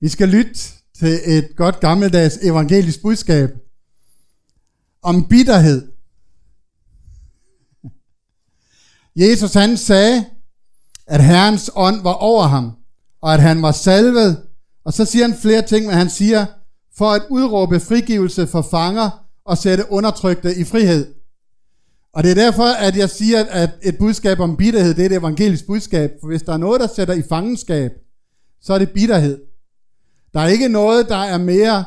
Vi skal lytte til et godt gammeldags evangelisk budskab om bitterhed. Jesus han sagde, at Herrens ånd var over ham, og at han var salvet. Og så siger han flere ting, men han siger, for at udråbe frigivelse for fanger og sætte undertrykte i frihed. Og det er derfor, at jeg siger, at et budskab om bitterhed, det er et evangelisk budskab. For hvis der er noget, der sætter i fangenskab, så er det bitterhed. Der er ikke noget, der er mere,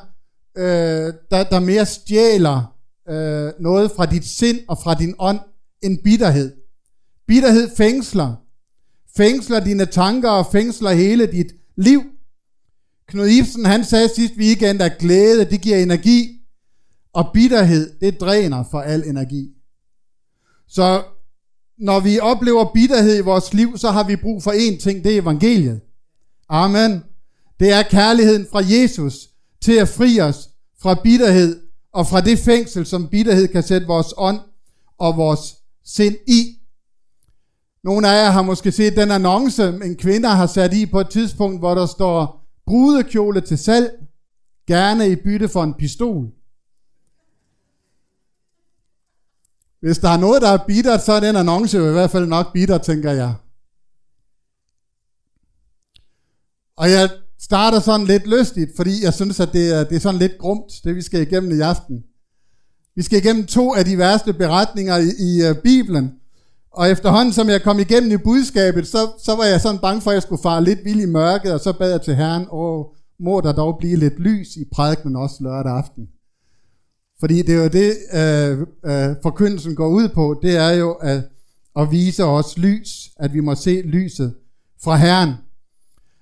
øh, der, der mere stjæler øh, noget fra dit sind og fra din ånd, end bitterhed. Bitterhed fængsler. Fængsler dine tanker og fængsler hele dit liv. Knud Ibsen, han sagde sidst weekend, at glæde, det giver energi, og bitterhed, det dræner for al energi. Så når vi oplever bitterhed i vores liv, så har vi brug for én ting, det er evangeliet. Amen. Det er kærligheden fra Jesus til at fri os fra bitterhed og fra det fængsel, som bitterhed kan sætte vores ånd og vores sind i. Nogle af jer har måske set den annonce, en kvinde har sat i på et tidspunkt, hvor der står brudekjole til salg, gerne i bytte for en pistol. Hvis der er noget, der er bittert, så er den annonce jo i hvert fald nok bitter, tænker jeg. Og jeg starter sådan lidt lystigt, fordi jeg synes, at det er, det er sådan lidt grumt, det vi skal igennem i aften. Vi skal igennem to af de værste beretninger i, i uh, Bibelen. Og efterhånden, som jeg kom igennem i budskabet, så, så var jeg sådan bange for, at jeg skulle fare lidt vild i mørket, og så bad jeg til Herren, og må der dog blive lidt lys i prædikenen også lørdag aften. Fordi det er jo det, øh, øh, forkyndelsen går ud på, det er jo at, at vise os lys, at vi må se lyset fra Herren.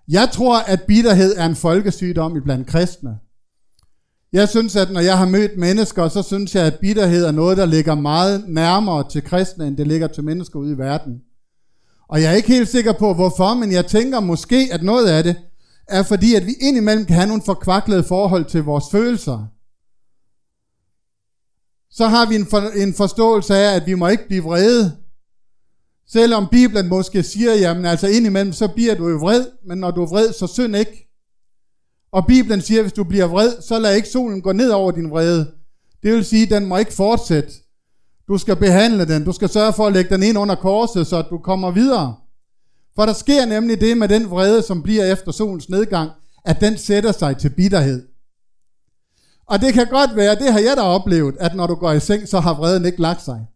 Jeg tror, at bitterhed er en folkesygdom i blandt kristne. Jeg synes, at når jeg har mødt mennesker, så synes jeg, at bitterhed er noget, der ligger meget nærmere til kristne, end det ligger til mennesker ude i verden. Og jeg er ikke helt sikker på, hvorfor, men jeg tænker måske, at noget af det er fordi, at vi indimellem kan have nogle forkvaklede forhold til vores følelser så har vi en, for, en forståelse af, at vi må ikke blive vrede. Selvom Bibelen måske siger, jamen altså indimellem, så bliver du jo vred, men når du er vred, så synd ikke. Og Bibelen siger, at hvis du bliver vred, så lad ikke solen gå ned over din vrede. Det vil sige, at den må ikke fortsætte. Du skal behandle den. Du skal sørge for at lægge den ind under korset, så du kommer videre. For der sker nemlig det med den vrede, som bliver efter solens nedgang, at den sætter sig til bitterhed. Og det kan godt være, det har jeg da oplevet, at når du går i seng, så har vreden ikke lagt sig.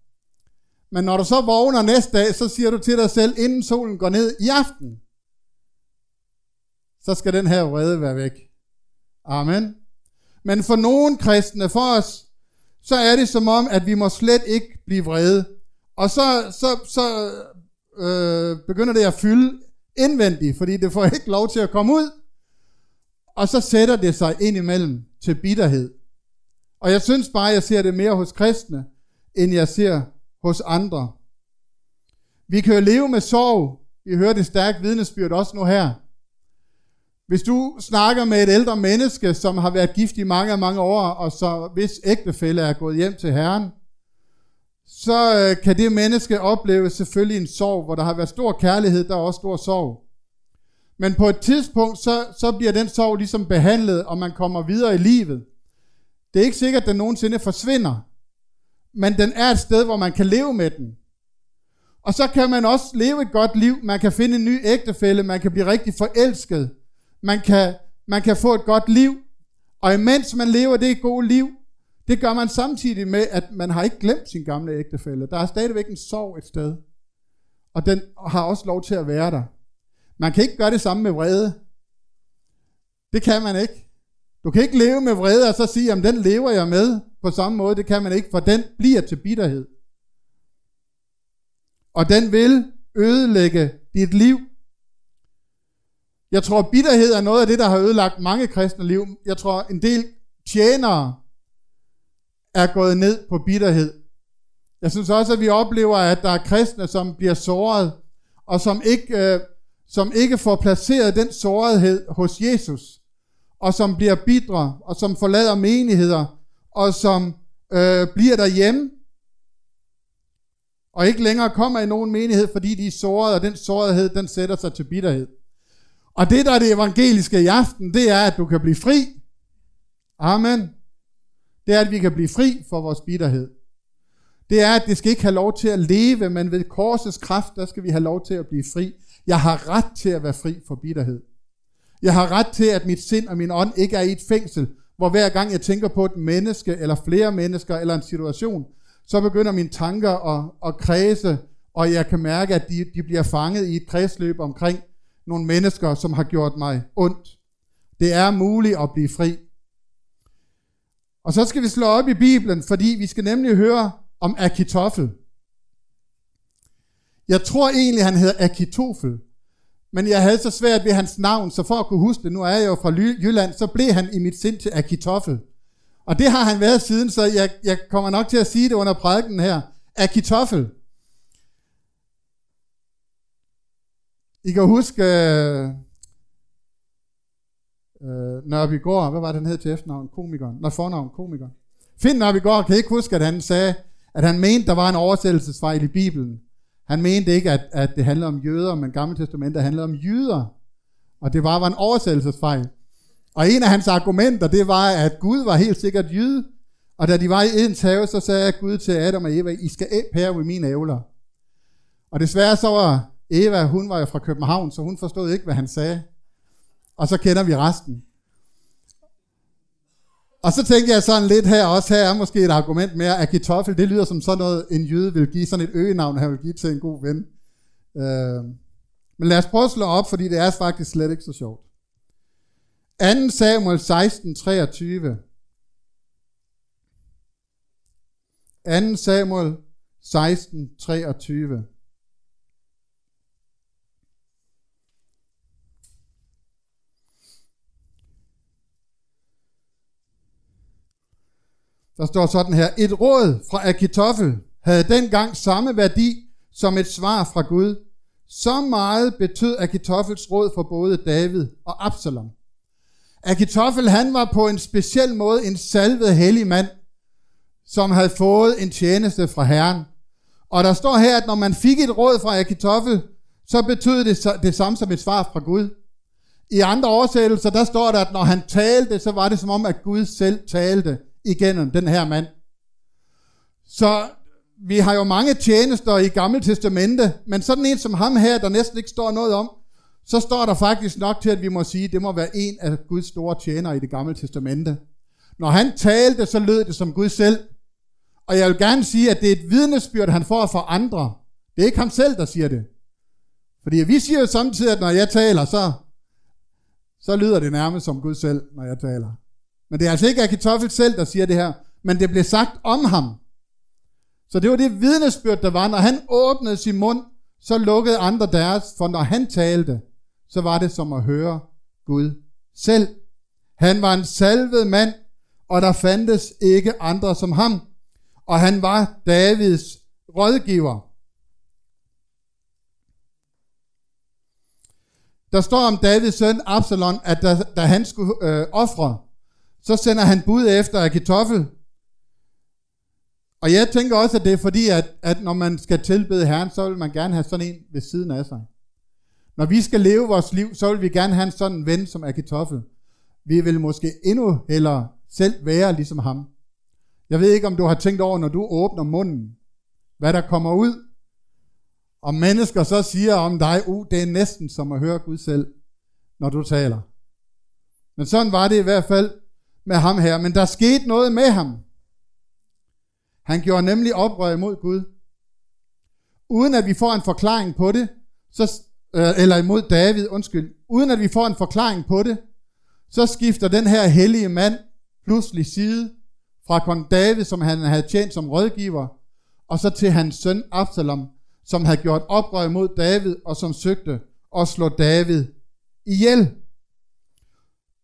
Men når du så vågner næste dag, så siger du til dig selv, inden solen går ned i aften, så skal den her vrede være væk. Amen. Men for nogen kristne, for os, så er det som om, at vi må slet ikke blive vrede. Og så, så, så øh, begynder det at fylde indvendigt, fordi det får ikke lov til at komme ud. Og så sætter det sig ind imellem til bitterhed. Og jeg synes bare, jeg ser det mere hos kristne, end jeg ser hos andre. Vi kan jo leve med sorg. Vi hører det stærkt vidnesbyrd også nu her. Hvis du snakker med et ældre menneske, som har været gift i mange, mange år, og så hvis ægtefælle er gået hjem til Herren, så øh, kan det menneske opleve selvfølgelig en sorg, hvor der har været stor kærlighed, der er også stor sorg. Men på et tidspunkt, så, så bliver den sorg ligesom behandlet, og man kommer videre i livet. Det er ikke sikkert, at den nogensinde forsvinder, men den er et sted, hvor man kan leve med den. Og så kan man også leve et godt liv. Man kan finde en ny ægtefælle, man kan blive rigtig forelsket. Man kan, man kan få et godt liv. Og imens man lever det gode liv, det gør man samtidig med, at man har ikke glemt sin gamle ægtefælle. Der er stadigvæk en sorg et sted. Og den har også lov til at være der. Man kan ikke gøre det samme med vrede. Det kan man ikke. Du kan ikke leve med vrede og så sige, at den lever jeg med på samme måde. Det kan man ikke, for den bliver til bitterhed. Og den vil ødelægge dit liv. Jeg tror, bitterhed er noget af det, der har ødelagt mange kristne liv. Jeg tror, en del tjenere er gået ned på bitterhed. Jeg synes også, at vi oplever, at der er kristne, som bliver såret, og som ikke øh, som ikke får placeret den sårethed hos Jesus, og som bliver bitre, og som forlader menigheder, og som øh, bliver derhjemme, og ikke længere kommer i nogen menighed, fordi de er såret, og den sårethed, den sætter sig til bitterhed. Og det, der er det evangeliske i aften, det er, at du kan blive fri. Amen. Det er, at vi kan blive fri for vores bitterhed. Det er, at det skal ikke have lov til at leve, men ved korsets kraft, der skal vi have lov til at blive fri. Jeg har ret til at være fri for bitterhed. Jeg har ret til, at mit sind og min ånd ikke er i et fængsel, hvor hver gang jeg tænker på et menneske, eller flere mennesker, eller en situation, så begynder mine tanker at, at kredse, og jeg kan mærke, at de, de bliver fanget i et kredsløb omkring nogle mennesker, som har gjort mig ondt. Det er muligt at blive fri. Og så skal vi slå op i Bibelen, fordi vi skal nemlig høre om Akitofel. Jeg tror egentlig, han hedder Akitofel, men jeg havde så svært ved hans navn, så for at kunne huske det, nu er jeg jo fra Jylland, så blev han i mit sind til Akitoffel. Og det har han været siden, så jeg, jeg kommer nok til at sige det under prædiken her. Akitoffel. I kan huske øh, øh, Nørby hvad var det, han hed til efternavn? Komikeren. Nej, fornavn, komikeren. Finn Nørby Gård kan ikke huske, at han sagde, at han mente, der var en oversættelsesfejl i Bibelen. Han mente ikke, at, at det handlede om jøder, men Gamle Testamentet handlede om jyder. Og det var, var en oversættelsesfejl. Og en af hans argumenter, det var, at Gud var helt sikkert jøde. Og da de var i Edens have, så sagde Gud til Adam og Eva, I skal pære ved mine ævler. Og desværre så var Eva, hun var jo fra København, så hun forstod ikke, hvad han sagde. Og så kender vi resten. Og så tænker jeg sådan lidt her, også her er måske et argument mere, at Gitoffel, det lyder som sådan noget, en jøde vil give, sådan et øgenavn, han vil give til en god ven. Øh, men lad os prøve at slå op, fordi det er faktisk slet ikke så sjovt. 2 Samuel 16, 23. 2 Samuel 16, 23. Der står sådan her, et råd fra Akitoffel havde dengang samme værdi som et svar fra Gud. Så meget betød Akitoffels råd for både David og Absalom. Akitoffel han var på en speciel måde en salvet hellig mand, som havde fået en tjeneste fra Herren. Og der står her, at når man fik et råd fra Akitoffel, så betød det det samme som et svar fra Gud. I andre oversættelser, der står der, at når han talte, så var det som om, at Gud selv talte igennem den her mand. Så vi har jo mange tjenester i Gamle Testamente, men sådan en som ham her, der næsten ikke står noget om, så står der faktisk nok til, at vi må sige, at det må være en af Guds store tjenere i det Gamle Testamente. Når han talte, så lød det som Gud selv. Og jeg vil gerne sige, at det er et vidnesbyrd, han får fra andre. Det er ikke ham selv, der siger det. Fordi vi siger jo samtidig, at når jeg taler, så, så lyder det nærmest som Gud selv, når jeg taler. Men det er altså ikke Akitoffel selv, der siger det her, men det blev sagt om ham. Så det var det vidnesbyrd, der var. Når han åbnede sin mund, så lukkede andre deres, for når han talte, så var det som at høre Gud selv. Han var en salvet mand, og der fandtes ikke andre som ham. Og han var Davids rådgiver. Der står om Davids søn Absalon, at da, da han skulle øh, ofre, så sender han bud efter Akitoffel. Og jeg tænker også, at det er fordi, at, at når man skal tilbede Herren, så vil man gerne have sådan en ved siden af sig. Når vi skal leve vores liv, så vil vi gerne have en sådan ven som Akitoffel. Vi vil måske endnu hellere selv være ligesom ham. Jeg ved ikke, om du har tænkt over, når du åbner munden, hvad der kommer ud. Og mennesker så siger om dig, uh, det er næsten som at høre Gud selv, når du taler. Men sådan var det i hvert fald med ham her, men der skete noget med ham. Han gjorde nemlig oprør imod Gud. Uden at vi får en forklaring på det, så, øh, eller imod David, undskyld, uden at vi får en forklaring på det, så skifter den her hellige mand pludselig side fra kong David, som han havde tjent som rådgiver, og så til hans søn Absalom, som havde gjort oprør mod David, og som søgte at slå David ihjel.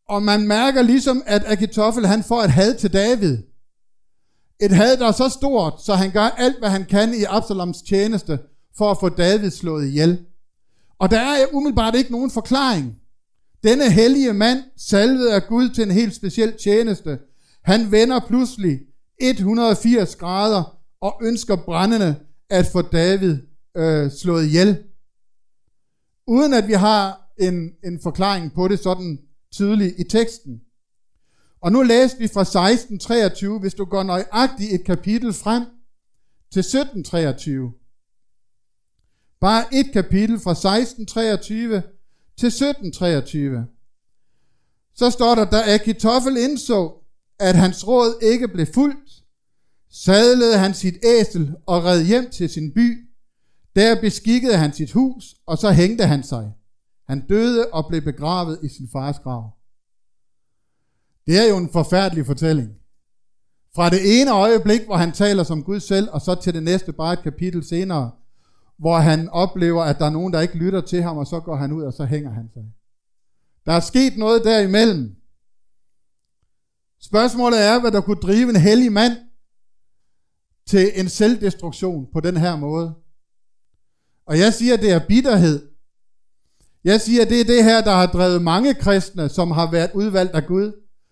Og man mærker ligesom, at Akitoffel han får et had til David. Et had, der er så stort, så han gør alt, hvad han kan i Absaloms tjeneste, for at få David slået ihjel. Og der er umiddelbart ikke nogen forklaring. Denne hellige mand, salvet af Gud til en helt speciel tjeneste, han vender pludselig 180 grader og ønsker brændende at få David øh, slået ihjel. Uden at vi har en, en forklaring på det sådan tydelig i teksten. Og nu læste vi fra 16.23, hvis du går nøjagtigt et kapitel frem til 17.23. Bare et kapitel fra 16.23 til 17.23. Så står der, da Akitoffel indså, at hans råd ikke blev fuldt, sadlede han sit æsel og red hjem til sin by. Der beskikkede han sit hus, og så hængte han sig. Han døde og blev begravet i sin fars grav. Det er jo en forfærdelig fortælling. Fra det ene øjeblik, hvor han taler som Gud selv, og så til det næste, bare et kapitel senere, hvor han oplever, at der er nogen, der ikke lytter til ham, og så går han ud, og så hænger han sig. Der er sket noget derimellem. Spørgsmålet er, hvad der kunne drive en hellig mand til en selvdestruktion på den her måde. Og jeg siger, at det er bitterhed. Jeg siger, det er det her, der har drevet mange kristne, som har været udvalgt af Gud,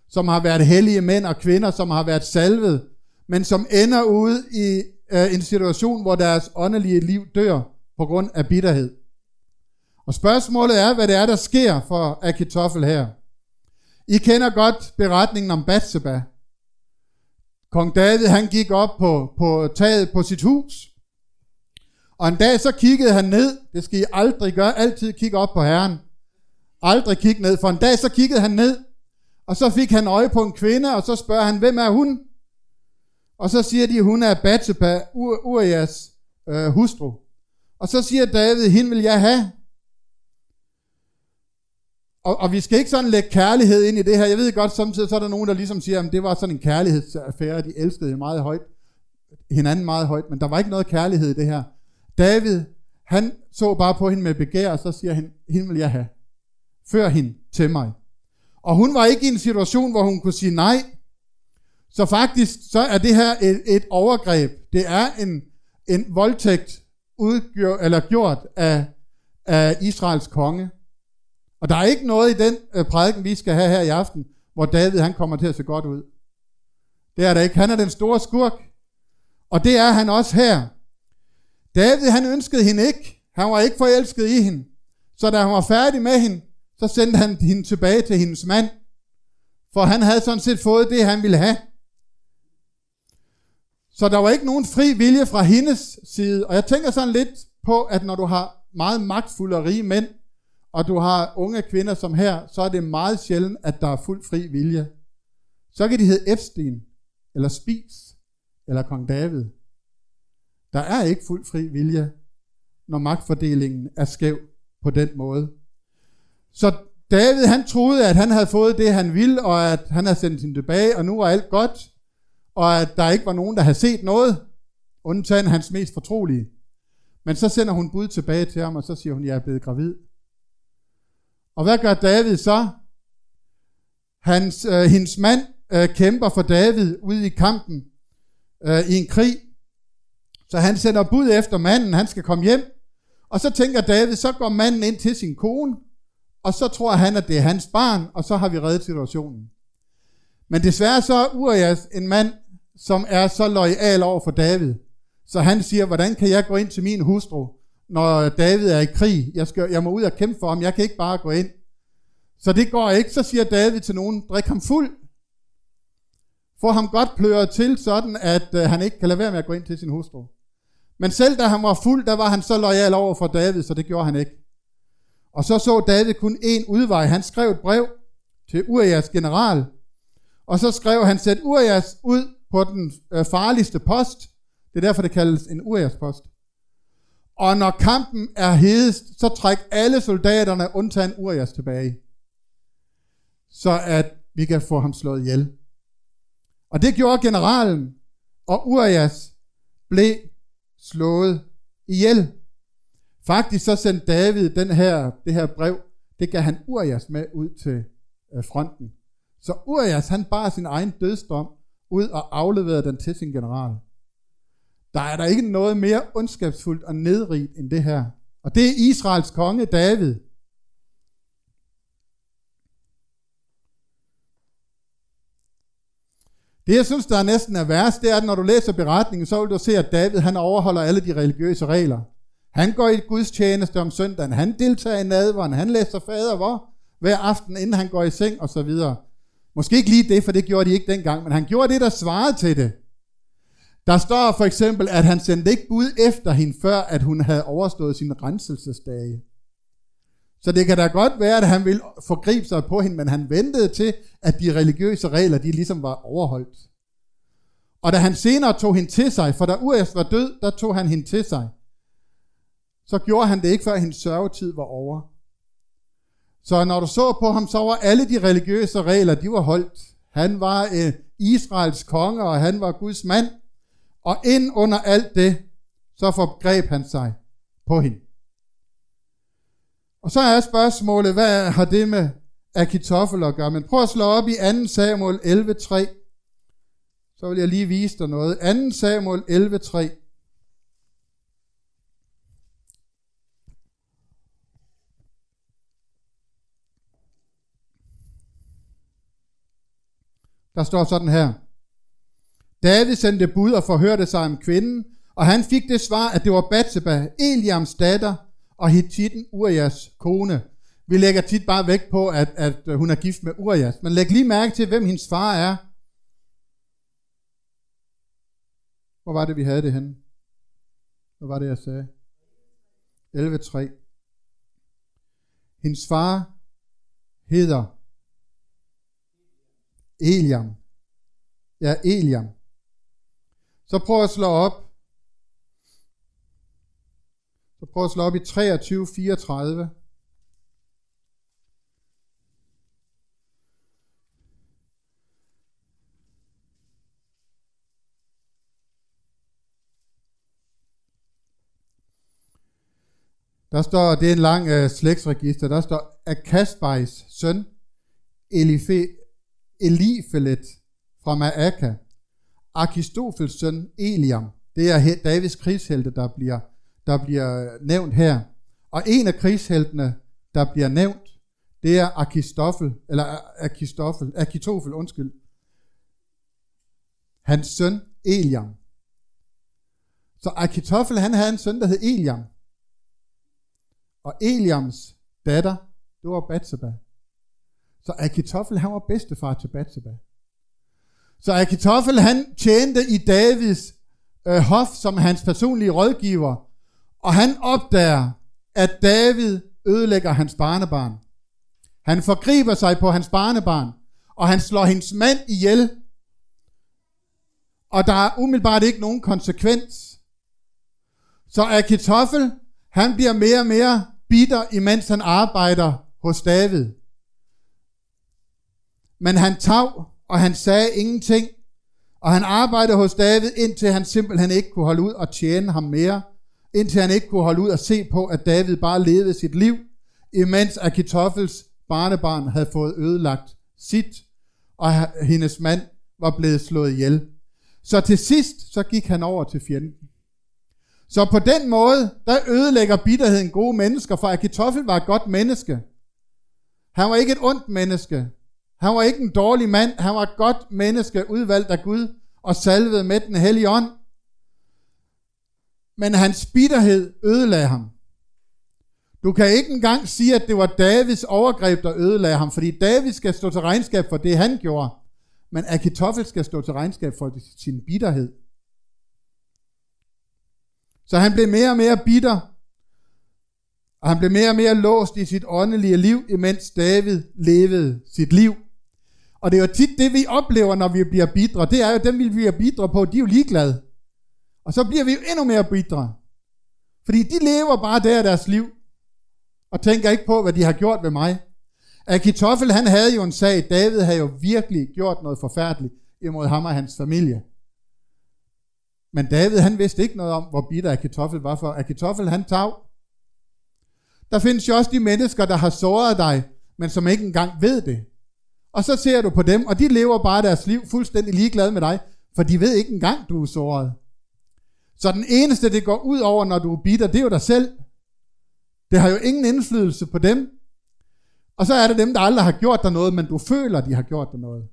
som har været hellige mænd og kvinder, som har været salvet, men som ender ude i øh, en situation, hvor deres åndelige liv dør på grund af bitterhed. Og spørgsmålet er, hvad det er, der sker for Akitoffel her. I kender godt beretningen om Bathsheba. Kong David, han gik op på, på taget på sit hus, og en dag så kiggede han ned. Det skal I aldrig gøre. Altid kigge op på Herren. Aldrig kigge ned. For en dag så kiggede han ned. Og så fik han øje på en kvinde, og så spørger han, hvem er hun? Og så siger de, hun er Bathsheba, Urias øh, hustru. Og så siger David, hende vil jeg have. Og, og vi skal ikke sådan lægge kærlighed ind i det her. Jeg ved godt, samtidig så er der nogen, der ligesom siger, at det var sådan en kærlighedsaffære, de elskede meget højt, hinanden meget højt, men der var ikke noget kærlighed i det her. David, han så bare på hende med begær, og så siger han, hende vil jeg have. Før hende til mig. Og hun var ikke i en situation, hvor hun kunne sige nej. Så faktisk, så er det her et, et overgreb. Det er en, en voldtægt udgjort, eller gjort af, af Israels konge. Og der er ikke noget i den øh, prædiken, vi skal have her i aften, hvor David han kommer til at se godt ud. Det er der ikke. Han er den store skurk. Og det er han også her. David han ønskede hende ikke. Han var ikke forelsket i hende. Så da han var færdig med hende, så sendte han hende tilbage til hendes mand. For han havde sådan set fået det, han ville have. Så der var ikke nogen fri vilje fra hendes side. Og jeg tænker sådan lidt på, at når du har meget magtfulde og rige mænd, og du har unge kvinder som her, så er det meget sjældent, at der er fuld fri vilje. Så kan de hedde Epstein, eller Spis, eller Kong David. Der er ikke fuld fri vilje, når magtfordelingen er skæv på den måde. Så David han troede, at han havde fået det, han ville, og at han havde sendt hende tilbage, og nu var alt godt, og at der ikke var nogen, der havde set noget, undtagen hans mest fortrolige. Men så sender hun bud tilbage til ham, og så siger hun, jeg er blevet gravid. Og hvad gør David så? Hans, øh, hendes mand øh, kæmper for David ude i kampen øh, i en krig, så han sender bud efter manden, han skal komme hjem. Og så tænker David, så går manden ind til sin kone, og så tror han, at det er hans barn, og så har vi reddet situationen. Men desværre så er Urias en mand, som er så lojal over for David. Så han siger, hvordan kan jeg gå ind til min hustru, når David er i krig? Jeg, skal, jeg må ud og kæmpe for ham, jeg kan ikke bare gå ind. Så det går ikke, så siger David til nogen, drik ham fuld. Få ham godt pløret til, sådan at øh, han ikke kan lade være med at gå ind til sin hustru. Men selv da han var fuld, der var han så lojal over for David, så det gjorde han ikke. Og så så David kun én udvej. Han skrev et brev til Urias general, og så skrev han, sæt Urias ud på den øh, farligste post. Det er derfor, det kaldes en Urias post. Og når kampen er hedest, så træk alle soldaterne undtagen Urias tilbage. Så at vi kan få ham slået ihjel. Og det gjorde generalen, og Urias blev slået ihjel. Faktisk så sendte David den her, det her brev, det gav han Urias med ud til øh, fronten. Så Urias han bar sin egen dødsdom ud og afleverede den til sin general. Der er der ikke noget mere ondskabsfuldt og nedrigt end det her. Og det er Israels konge David. Det jeg synes, der er næsten er værst, det er, at når du læser beretningen, så vil du se, at David han overholder alle de religiøse regler. Han går i Guds tjeneste om søndagen. Han deltager i nadveren. Han læser fader hvor hver aften, inden han går i seng og så videre. Måske ikke lige det, for det gjorde de ikke dengang, men han gjorde det, der svarede til det. Der står for eksempel, at han sendte ikke bud efter hende, før at hun havde overstået sine renselsesdage. Så det kan da godt være, at han ville forgribe sig på hende, men han ventede til, at de religiøse regler, de ligesom var overholdt. Og da han senere tog hende til sig, for da Urias var død, der tog han hende til sig, så gjorde han det ikke, før hendes sørgetid var over. Så når du så på ham, så var alle de religiøse regler, de var holdt. Han var øh, Israels konge, og han var Guds mand. Og ind under alt det, så forgreb han sig på hende. Og så er spørgsmålet, hvad har det med Akitoffel at gøre? Men prøv at slå op i 2 Samuel 11.3. Så vil jeg lige vise dig noget. 2 Samuel 11.3. Der står sådan her. David sendte bud og forhørte sig om kvinden, og han fik det svar, at det var Batseba, Eliams datter, og Hittiten Urias kone. Vi lægger tit bare vægt på, at, at øh, hun er gift med Urias. Men læg lige mærke til, hvem hendes far er. Hvor var det, vi havde det henne? Hvad var det, jeg sagde? 11.3. Hendes far hedder Eliam. Ja, Eliam. Så prøv at slå op. Så prøv at slå op i 23, 34. Der står, det er en lang uh, slægtsregister, der står Akasbejs søn, Elife, Elifelet fra Maaka, Akistofels søn Eliam. Det er Davids krigshelte, der bliver, der bliver nævnt her. Og en af krigsheltene, der bliver nævnt, det er Akistofel, eller Akistofel, Akitofel, undskyld. Hans søn Eliam. Så Akitofel, han havde en søn, der hed Eliam. Og Eliams datter, det var Batseba. Så Akitofel, han var bedstefar til Batseba. Så Akitofel, han tjente i Davids øh, hof som hans personlige rådgiver, og han opdager, at David ødelægger hans barnebarn. Han forgriber sig på hans barnebarn, og han slår hendes mand ihjel. Og der er umiddelbart ikke nogen konsekvens. Så Akitoffel, han bliver mere og mere bitter, imens han arbejder hos David. Men han tav, og han sagde ingenting. Og han arbejdede hos David, indtil han simpelthen ikke kunne holde ud og tjene ham mere. Indtil han ikke kunne holde ud og se på, at David bare levede sit liv, imens Akitoffels barnebarn havde fået ødelagt sit, og hendes mand var blevet slået ihjel. Så til sidst, så gik han over til fjenden. Så på den måde, der ødelægger bitterheden gode mennesker, for Akitoffel var et godt menneske. Han var ikke et ondt menneske. Han var ikke en dårlig mand, han var et godt menneske, udvalgt af Gud og salvet med den hellige ånd. Men hans bitterhed ødelagde ham. Du kan ikke engang sige, at det var Davids overgreb, der ødelagde ham, fordi David skal stå til regnskab for det, han gjorde. Men Akitoffel skal stå til regnskab for sin bitterhed. Så han blev mere og mere bitter, og han blev mere og mere låst i sit åndelige liv, imens David levede sit liv. Og det er jo tit det, vi oplever, når vi bliver bidre. Det er jo dem, vi bliver bidre på, de er jo ligeglade. Og så bliver vi jo endnu mere bitre. Fordi de lever bare der deres liv, og tænker ikke på, hvad de har gjort ved mig. Akitoffel, han havde jo en sag. David havde jo virkelig gjort noget forfærdeligt imod ham og hans familie. Men David, han vidste ikke noget om, hvor bitter Akitoffel var for. Akitoffel, han tag. Der findes jo også de mennesker, der har såret dig, men som ikke engang ved det. Og så ser du på dem, og de lever bare deres liv fuldstændig ligeglade med dig, for de ved ikke engang, du er såret. Så den eneste, det går ud over, når du er bitter, det er jo dig selv. Det har jo ingen indflydelse på dem. Og så er det dem, der aldrig har gjort dig noget, men du føler, de har gjort dig noget.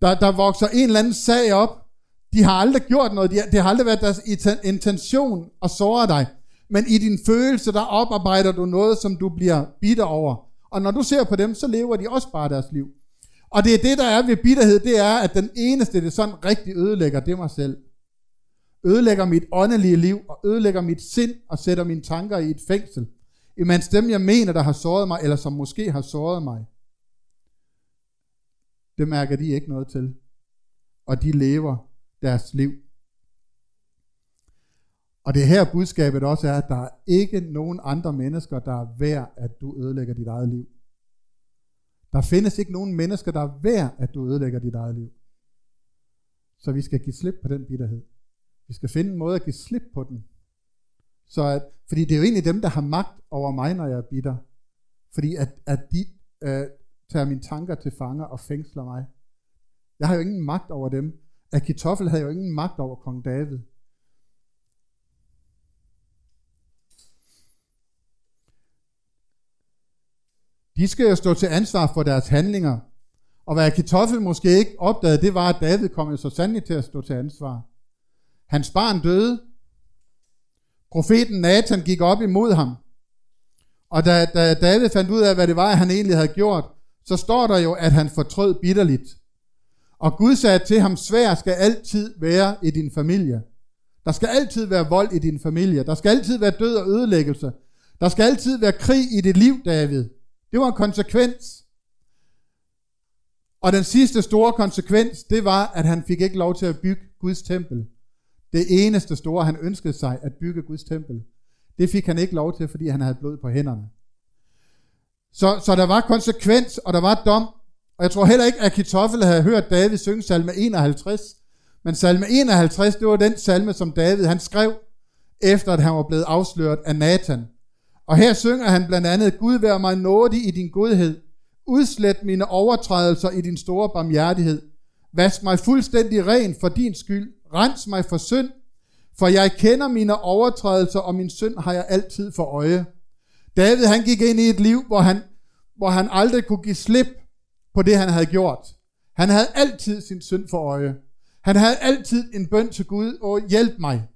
Der, der vokser en eller anden sag op. De har aldrig gjort noget. De har, det har aldrig været deres intention at såre dig. Men i din følelse, der oparbejder du noget, som du bliver bitter over. Og når du ser på dem, så lever de også bare deres liv. Og det er det, der er ved bitterhed, det er, at den eneste, det sådan rigtig ødelægger, det er mig selv. Ødelægger mit åndelige liv, og ødelægger mit sind, og sætter mine tanker i et fængsel. Imens dem, jeg mener, der har såret mig, eller som måske har såret mig, det mærker de ikke noget til. Og de lever deres liv. Og det er her budskabet også er, at der er ikke nogen andre mennesker, der er værd, at du ødelægger dit eget liv. Der findes ikke nogen mennesker, der er værd, at du ødelægger dit eget liv. Så vi skal give slip på den bitterhed. Vi skal finde en måde at give slip på den. Så at, fordi det er jo egentlig dem, der har magt over mig, når jeg er bitter. Fordi at, at de øh, tager mine tanker til fanger og fængsler mig. Jeg har jo ingen magt over dem. Akitoffel havde jo ingen magt over kong David. De skal jo stå til ansvar for deres handlinger. Og hvad Akitoffel måske ikke opdagede, det var, at David kom jo så sandelig til at stå til ansvar. Hans barn døde. Profeten Nathan gik op imod ham. Og da, da David fandt ud af, hvad det var, han egentlig havde gjort, så står der jo, at han fortrød bitterligt. Og Gud sagde til ham, svær skal altid være i din familie. Der skal altid være vold i din familie. Der skal altid være død og ødelæggelse. Der skal altid være krig i dit liv, David. Det var en konsekvens. Og den sidste store konsekvens, det var, at han fik ikke lov til at bygge Guds tempel. Det eneste store, han ønskede sig, at bygge Guds tempel. Det fik han ikke lov til, fordi han havde blod på hænderne. Så, så der var konsekvens, og der var dom. Og jeg tror heller ikke, at Kitoffel havde hørt David synge salme 51. Men salme 51, det var den salme, som David han skrev, efter at han var blevet afsløret af Nathan. Og her synger han blandt andet, Gud vær mig nådig i din godhed. Udslet mine overtrædelser i din store barmhjertighed. Vask mig fuldstændig ren for din skyld. Rens mig for synd. For jeg kender mine overtrædelser, og min synd har jeg altid for øje. David han gik ind i et liv, hvor han, hvor han aldrig kunne give slip på det, han havde gjort. Han havde altid sin synd for øje. Han havde altid en bøn til Gud, og hjælp mig,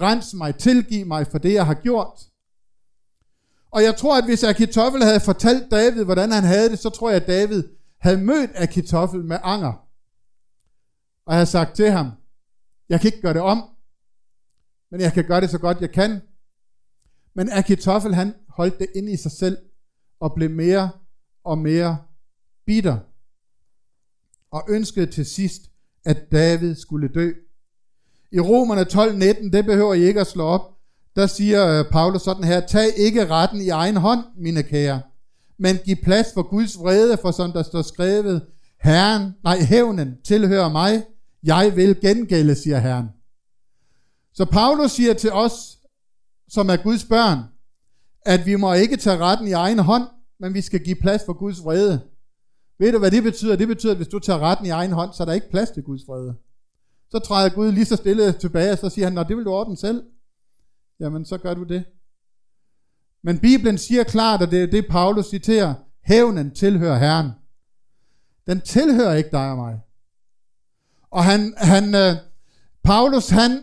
rens mig, tilgiv mig for det, jeg har gjort. Og jeg tror, at hvis Akitoffel havde fortalt David, hvordan han havde det, så tror jeg, at David havde mødt Akitoffel med anger. Og havde sagt til ham, jeg kan ikke gøre det om, men jeg kan gøre det så godt jeg kan. Men Akitoffel, han holdt det inde i sig selv, og blev mere og mere bitter, og ønskede til sidst, at David skulle dø. I Romerne 12:19, det behøver I ikke at slå op, der siger øh, Paulus sådan her, tag ikke retten i egen hånd, mine kære, men giv plads for Guds vrede, for som der står skrevet, Herren, nej, hævnen tilhører mig, jeg vil gengælde, siger Herren. Så Paulus siger til os, som er Guds børn, at vi må ikke tage retten i egen hånd, men vi skal give plads for Guds vrede. Ved du, hvad det betyder? Det betyder, at hvis du tager retten i egen hånd, så er der ikke plads til Guds vrede. Så træder Gud lige så stille tilbage, og så siger han, Nå, det vil du ordne selv jamen så gør du det. Men Bibelen siger klart, og det er det, Paulus citerer, hævnen tilhører Herren. Den tilhører ikke dig og mig. Og han, han øh, Paulus, han,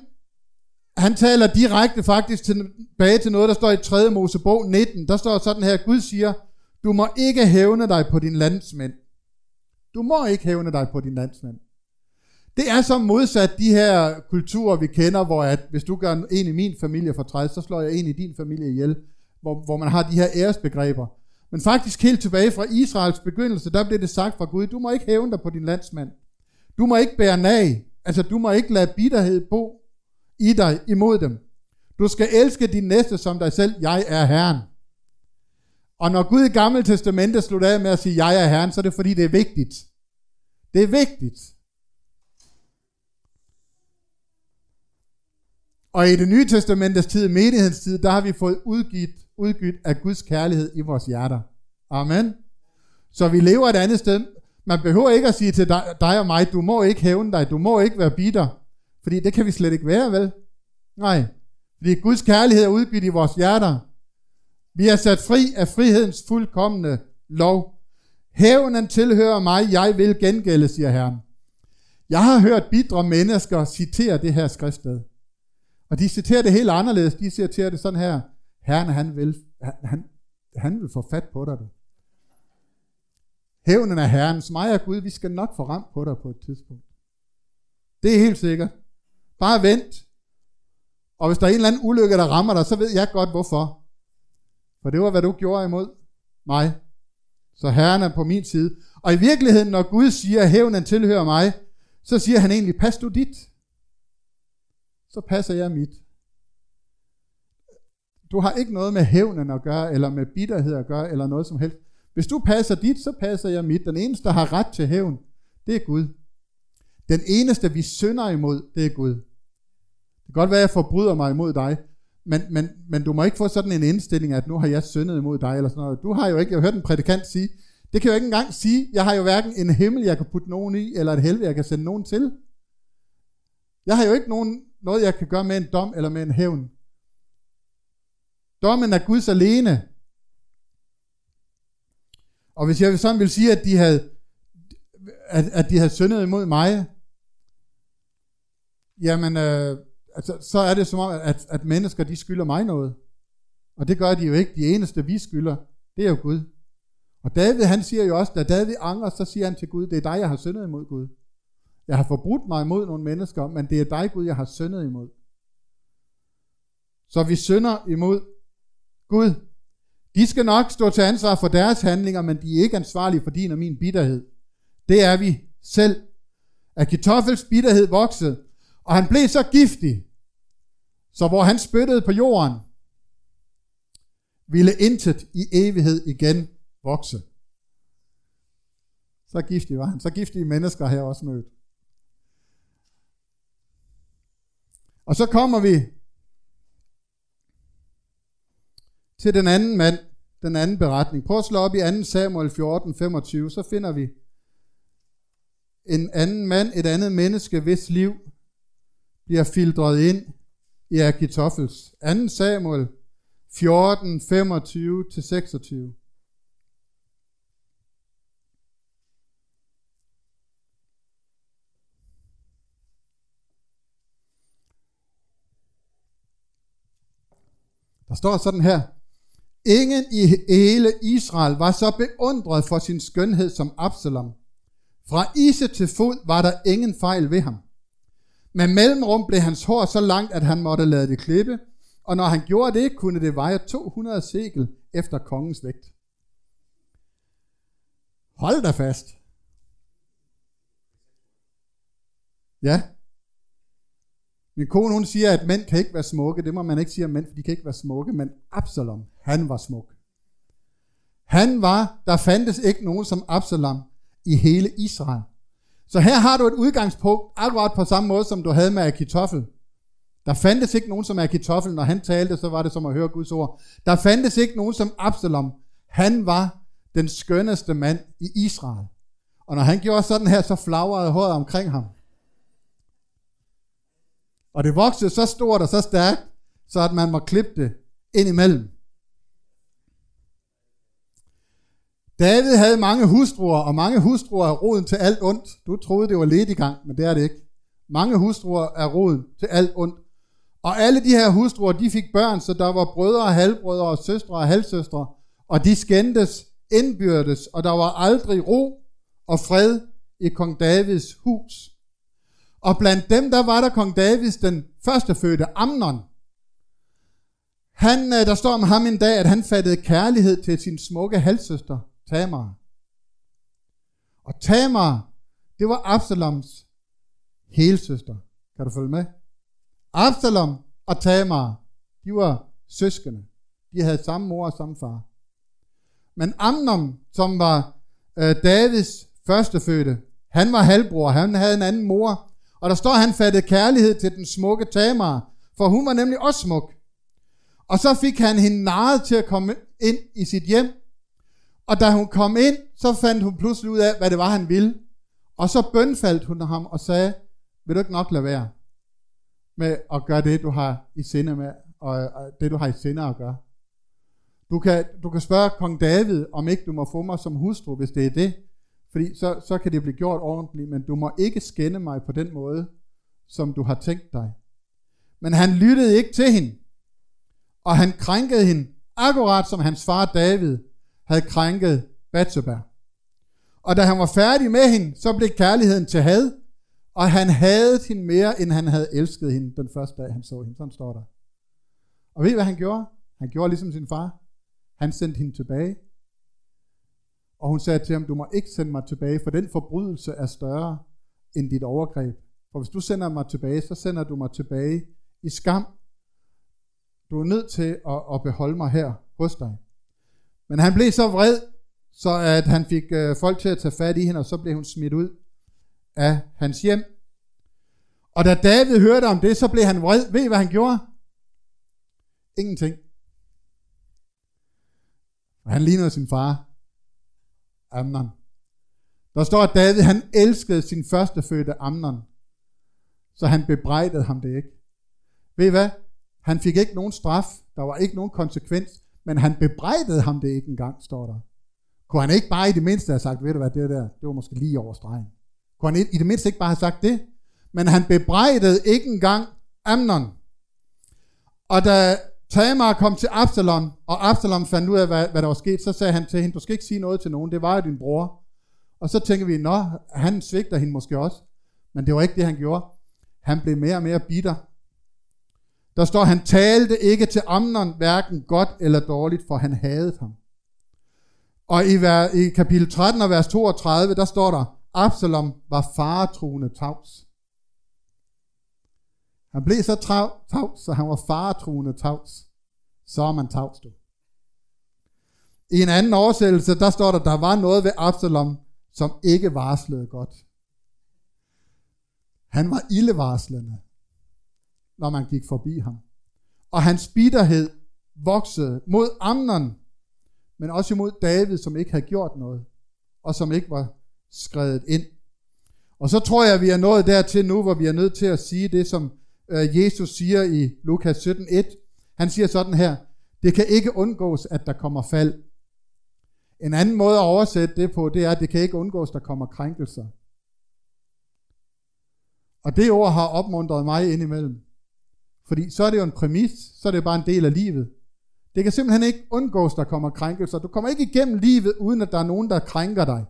han taler direkte faktisk tilbage til noget, der står i 3. Mosebog 19. Der står sådan her, Gud siger, du må ikke hævne dig på din landsmænd. Du må ikke hævne dig på din landsmænd. Det er så modsat de her kulturer, vi kender, hvor at hvis du gør en i min familie for træs, så slår jeg en i din familie ihjel, hvor, hvor man har de her æresbegreber. Men faktisk helt tilbage fra Israels begyndelse, der blev det sagt fra Gud, du må ikke hævne dig på din landsmand. Du må ikke bære nag. Altså, du må ikke lade bitterhed bo i dig imod dem. Du skal elske din næste som dig selv. Jeg er Herren. Og når Gud i Gamle Testamente slutter af med at sige, jeg er Herren, så er det fordi, det er vigtigt. Det er vigtigt. Og i det nye testamentets tid, menighedens tid, der har vi fået udgivet, udgivet af Guds kærlighed i vores hjerter. Amen. Så vi lever et andet sted. Man behøver ikke at sige til dig, dig og mig, du må ikke hævne dig, du må ikke være bitter. Fordi det kan vi slet ikke være, vel? Nej. Fordi Guds kærlighed er udgivet i vores hjerter. Vi er sat fri af frihedens fuldkommende lov. Hævnen tilhører mig, jeg vil gengælde, siger Herren. Jeg har hørt bidre mennesker citere det her skriftsted. Og de citerer det helt anderledes. De citerer det sådan her. Herren, han vil, han, han, han vil få fat på dig. Du. Hævnen er Herrens. Mig og Gud, vi skal nok få ramt på dig på et tidspunkt. Det er helt sikkert. Bare vent. Og hvis der er en eller anden ulykke, der rammer dig, så ved jeg godt hvorfor. For det var, hvad du gjorde imod mig. Så Herren er på min side. Og i virkeligheden, når Gud siger, at hævnen tilhører mig, så siger han egentlig, pas du dit. Så passer jeg mit. Du har ikke noget med hævnen at gøre, eller med bitterhed at gøre, eller noget som helst. Hvis du passer dit, så passer jeg mit. Den eneste, der har ret til hævn, det er Gud. Den eneste, vi synder imod, det er Gud. Det kan godt være, at jeg forbryder mig imod dig, men, men, men du må ikke få sådan en indstilling, at nu har jeg syndet imod dig, eller sådan noget. Du har jo ikke, jeg har hørt en prædikant sige, det kan jeg jo ikke engang sige, jeg har jo hverken en himmel, jeg kan putte nogen i, eller et helvede, jeg kan sende nogen til. Jeg har jo ikke nogen, noget, jeg kan gøre med en dom eller med en hævn. Dommen er Guds alene. Og hvis jeg sådan vil sige, at de havde, at, at de havde syndet imod mig, jamen, øh, altså, så er det som om, at, at mennesker, de skylder mig noget. Og det gør de jo ikke. De eneste, vi skylder, det er jo Gud. Og David, han siger jo også, da David angrer, så siger han til Gud, det er dig, jeg har syndet imod Gud. Jeg har forbrudt mig imod nogle mennesker, men det er dig, Gud, jeg har syndet imod. Så vi synder imod Gud. De skal nok stå til ansvar for deres handlinger, men de er ikke ansvarlige for din og min bitterhed. Det er vi selv. At Kitoffels bitterhed voksede, og han blev så giftig, så hvor han spyttede på jorden, ville intet i evighed igen vokse. Så giftig var han. Så giftige mennesker her også mødt. Og så kommer vi til den anden mand, den anden beretning. Prøv at slå op i 2 Samuel 14, 25, så finder vi en anden mand, et andet menneske, hvis liv bliver filtreret ind i Akitoffels. 2 Samuel 14, 25-26. Der står sådan her. Ingen i hele Israel var så beundret for sin skønhed som Absalom. Fra ise til fod var der ingen fejl ved ham. Med mellemrum blev hans hår så langt, at han måtte lade det klippe, og når han gjorde det, kunne det veje 200 sekel efter kongens vægt. Hold da fast. Ja, min kone, hun siger, at mænd kan ikke være smukke. Det må man ikke sige om mænd, for de kan ikke være smukke. Men Absalom, han var smuk. Han var, der fandtes ikke nogen som Absalom i hele Israel. Så her har du et udgangspunkt, akkurat på samme måde, som du havde med Akitoffel. Der fandtes ikke nogen som Akitoffel. Når han talte, så var det som at høre Guds ord. Der fandtes ikke nogen som Absalom. Han var den skønneste mand i Israel. Og når han gjorde sådan her, så flagrede håret omkring ham. Og det voksede så stort og så stærkt, så at man må klippe det ind imellem. David havde mange hustruer, og mange hustruer er roden til alt ondt. Du troede, det var lediggang, men det er det ikke. Mange hustruer er roden til alt ondt. Og alle de her hustruer, de fik børn, så der var brødre og halvbrødre og søstre og halvsøstre, og de skændtes indbyrdes, og der var aldrig ro og fred i kong Davids hus. Og blandt dem, der var der kong Davids den første fødte, Amnon. Han, øh, der står om ham en dag, at han fattede kærlighed til sin smukke halvsøster, Tamar. Og Tamar, det var Absaloms helsøster. Kan du følge med? Absalom og Tamar, de var søskende. De havde samme mor og samme far. Men Amnon, som var øh, Davids førstefødte, han var halvbror. Han havde en anden mor, og der står, at han fattede kærlighed til den smukke Tamar, for hun var nemlig også smuk. Og så fik han hende narret til at komme ind i sit hjem. Og da hun kom ind, så fandt hun pludselig ud af, hvad det var, han ville. Og så bønfaldt hun ham og sagde, vil du ikke nok lade være med at gøre det, du har i sinde med, og det, du har i sinde at gøre. Du kan, du kan spørge kong David, om ikke du må få mig som hustru, hvis det er det. Fordi så, så kan det blive gjort ordentligt, men du må ikke skænde mig på den måde, som du har tænkt dig. Men han lyttede ikke til hende, og han krænkede hende, akkurat som hans far David havde krænket Bathsheba. Og da han var færdig med hende, så blev kærligheden til had, og han havde hende mere, end han havde elsket hende den første dag, han så hende. Sådan står der. Og ved I, hvad han gjorde? Han gjorde ligesom sin far. Han sendte hende tilbage. Og hun sagde til ham, du må ikke sende mig tilbage, for den forbrydelse er større end dit overgreb. For hvis du sender mig tilbage, så sender du mig tilbage i skam. Du er nødt til at, at beholde mig her hos dig. Men han blev så vred, så at han fik øh, folk til at tage fat i hende, og så blev hun smidt ud af hans hjem. Og da David hørte om det, så blev han vred. Ved I, hvad han gjorde? Ingenting. Han lignede sin far, Amnon. Der står, at David han elskede sin førstefødte Amnon, så han bebrejdede ham det ikke. Ved I hvad? Han fik ikke nogen straf, der var ikke nogen konsekvens, men han bebrejdede ham det ikke engang, står der. Kunne han ikke bare i det mindste have sagt, ved du hvad, det der, det var måske lige over stregen. Kunne han i det mindste ikke bare have sagt det? Men han bebrejdede ikke engang Amnon. Og da Tamar kom til Absalom, og Absalom fandt ud af, hvad, hvad der var sket, så sagde han til hende, du skal ikke sige noget til nogen, det var jo din bror. Og så tænker vi, nå, han svigter hende måske også. Men det var ikke det, han gjorde. Han blev mere og mere bitter. Der står, han talte ikke til Amnon, hverken godt eller dårligt, for han havde ham. Og i, i kapitel 13 og vers 32, der står der, Absalom var faretruende tavs. Han blev så trav, tavs, så han var faretruende tavs. Så er man tavs, du. I en anden oversættelse, der står der, der var noget ved Absalom, som ikke varslede godt. Han var ildevarslende, når man gik forbi ham. Og hans bitterhed voksede mod Amnon, men også imod David, som ikke havde gjort noget, og som ikke var skrevet ind. Og så tror jeg, at vi er nået dertil nu, hvor vi er nødt til at sige det, som øh, Jesus siger i Lukas 17.1. Han siger sådan her, det kan ikke undgås, at der kommer fald. En anden måde at oversætte det på, det er, at det kan ikke undgås, at der kommer krænkelser. Og det ord har opmuntret mig indimellem. Fordi så er det jo en præmis, så er det bare en del af livet. Det kan simpelthen ikke undgås, der kommer krænkelser. Du kommer ikke igennem livet, uden at der er nogen, der krænker dig.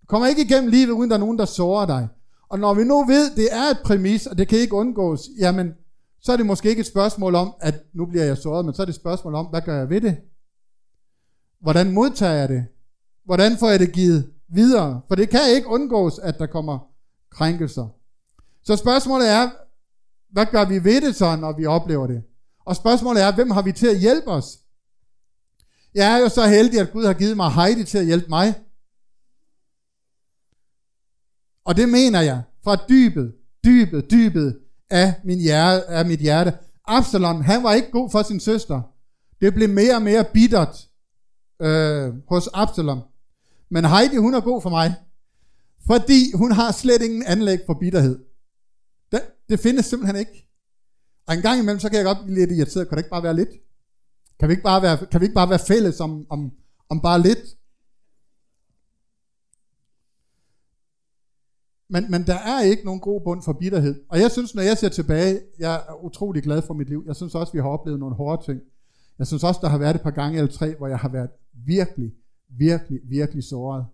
Du kommer ikke igennem livet, uden der er nogen, der sårer dig. Og når vi nu ved, det er et præmis, og det kan ikke undgås, jamen, så er det måske ikke et spørgsmål om, at nu bliver jeg såret, men så er det et spørgsmål om, hvad gør jeg ved det? Hvordan modtager jeg det? Hvordan får jeg det givet videre? For det kan ikke undgås, at der kommer krænkelser. Så spørgsmålet er, hvad gør vi ved det så, når vi oplever det? Og spørgsmålet er, hvem har vi til at hjælpe os? Jeg er jo så heldig, at Gud har givet mig Heidi til at hjælpe mig. Og det mener jeg fra dybet, dybet, dybet af, min hjerte, af mit hjerte. Absalom, han var ikke god for sin søster. Det blev mere og mere bittert øh, hos Absalom. Men Heidi, hun er god for mig. Fordi hun har slet ingen anlæg for bitterhed. Det, det findes simpelthen ikke. Og en gang imellem, så kan jeg godt blive lidt irriteret. Kan det ikke bare være lidt? Kan vi ikke bare være, kan vi ikke bare være fælles om, om, om bare lidt? Men, men der er ikke nogen god bund for bitterhed. Og jeg synes, når jeg ser tilbage, jeg er utrolig glad for mit liv. Jeg synes også, vi har oplevet nogle hårde ting. Jeg synes også, der har været et par gange eller tre, hvor jeg har været virkelig, virkelig, virkelig såret.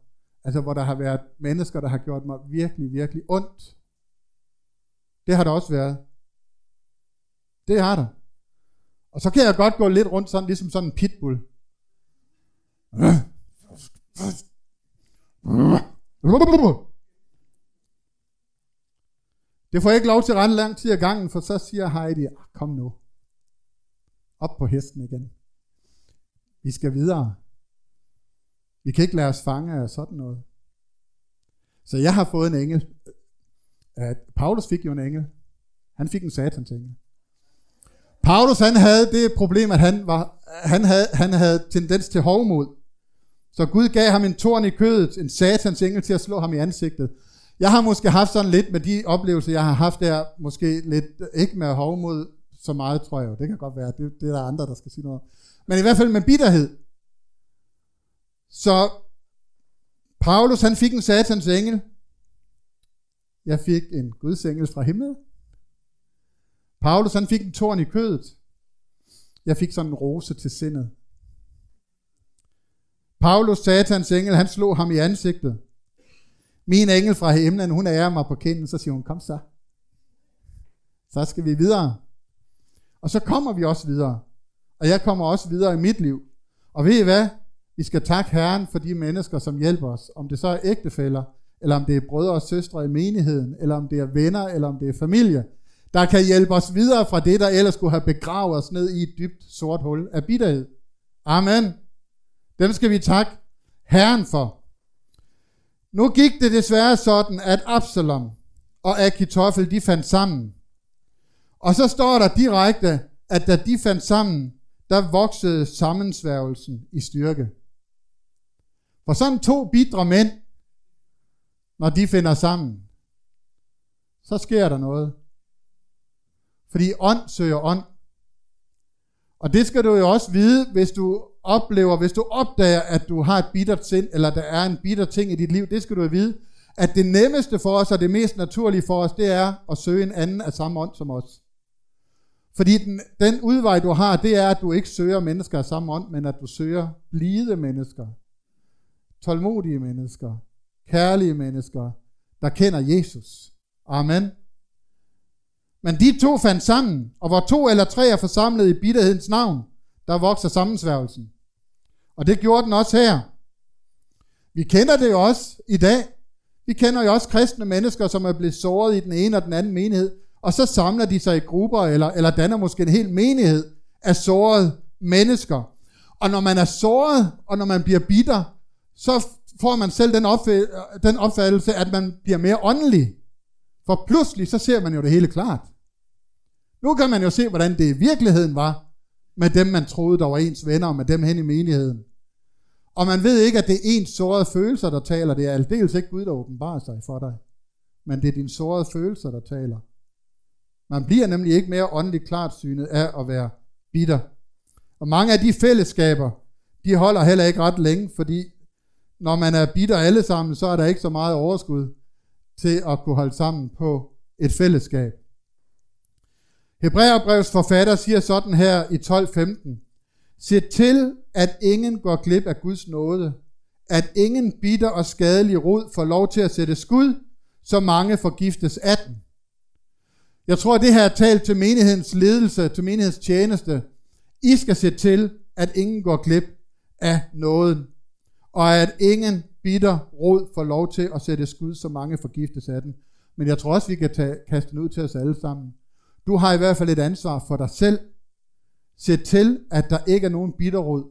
Altså, hvor der har været mennesker, der har gjort mig virkelig, virkelig ondt. Det har der også været. Det har der. Og så kan jeg godt gå lidt rundt sådan, ligesom sådan en pitbull. Øh. Det får jeg ikke lov til at rende lang tid ad gangen, for så siger Heidi, ah, kom nu. Op på hesten igen. Vi skal videre. Vi kan ikke lade os fange af sådan noget. Så jeg har fået en engel. Paulus fik jo en engel. Han fik en satans engel. Paulus han havde det problem, at han, var, han, havde, han havde tendens til hovmod. Så Gud gav ham en torn i kødet, en satans engel til at slå ham i ansigtet. Jeg har måske haft sådan lidt med de oplevelser, jeg har haft der, måske lidt, ikke med hovmod så meget, tror jeg jo. Det kan godt være, det, det er der andre, der skal sige noget Men i hvert fald med bitterhed. Så Paulus han fik en satans engel. Jeg fik en Guds engel fra himlen. Paulus han fik en torn i kødet. Jeg fik sådan en rose til sindet. Paulus, satans engel, han slog ham i ansigtet. Min engel fra himlen, hun ærer mig på kinden, så siger hun, kom så. Så skal vi videre. Og så kommer vi også videre. Og jeg kommer også videre i mit liv. Og ved I hvad? Vi skal takke Herren for de mennesker, som hjælper os. Om det så er ægtefæller, eller om det er brødre og søstre i menigheden, eller om det er venner, eller om det er familie, der kan hjælpe os videre fra det, der ellers skulle have begravet os ned i et dybt sort hul af bitterhed. Amen. Dem skal vi takke Herren for. Nu gik det desværre sådan, at Absalom og Akitoffel, de fandt sammen. Og så står der direkte, at da de fandt sammen, der voksede sammensværgelsen i styrke. For sådan to bidre mænd, når de finder sammen, så sker der noget. Fordi ånd søger ånd. Og det skal du jo også vide, hvis du oplever, hvis du opdager, at du har et bittert sind, eller der er en bitter ting i dit liv, det skal du vide, at det nemmeste for os, og det mest naturlige for os, det er at søge en anden af samme ånd som os. Fordi den, den udvej, du har, det er, at du ikke søger mennesker af samme ånd, men at du søger blide mennesker, tålmodige mennesker, kærlige mennesker, der kender Jesus. Amen. Men de to fandt sammen, og hvor to eller tre er forsamlet i bitterhedens navn, der vokser sammensværgelsen. Og det gjorde den også her. Vi kender det jo også i dag. Vi kender jo også kristne mennesker, som er blevet såret i den ene og den anden menighed, og så samler de sig i grupper, eller, eller danner måske en hel menighed af sårede mennesker. Og når man er såret, og når man bliver bitter, så får man selv den, opf- den opfattelse, at man bliver mere åndelig. For pludselig, så ser man jo det hele klart. Nu kan man jo se, hvordan det i virkeligheden var, med dem, man troede, der var ens venner, og med dem hen i menigheden. Og man ved ikke, at det er ens sårede følelser, der taler. Det er aldeles ikke Gud, der åbenbarer sig for dig. Men det er dine sårede følelser, der taler. Man bliver nemlig ikke mere åndeligt klart synet af at være bitter. Og mange af de fællesskaber, de holder heller ikke ret længe, fordi når man er bitter alle sammen, så er der ikke så meget overskud til at kunne holde sammen på et fællesskab. Hebræerbrevets forfatter siger sådan her i 12.15. Se til, at ingen går glip af Guds nåde, at ingen bitter og skadelig rod får lov til at sætte skud, så mange forgiftes af den. Jeg tror, det her er talt til menighedens ledelse, til menighedens tjeneste. I skal se til, at ingen går glip af nåden, og at ingen bitter rod får lov til at sætte skud, så mange forgiftes af den. Men jeg tror også, vi kan tage, kaste den ud til os alle sammen. Du har i hvert fald et ansvar for dig selv. Se til, at der ikke er nogen bitterrod,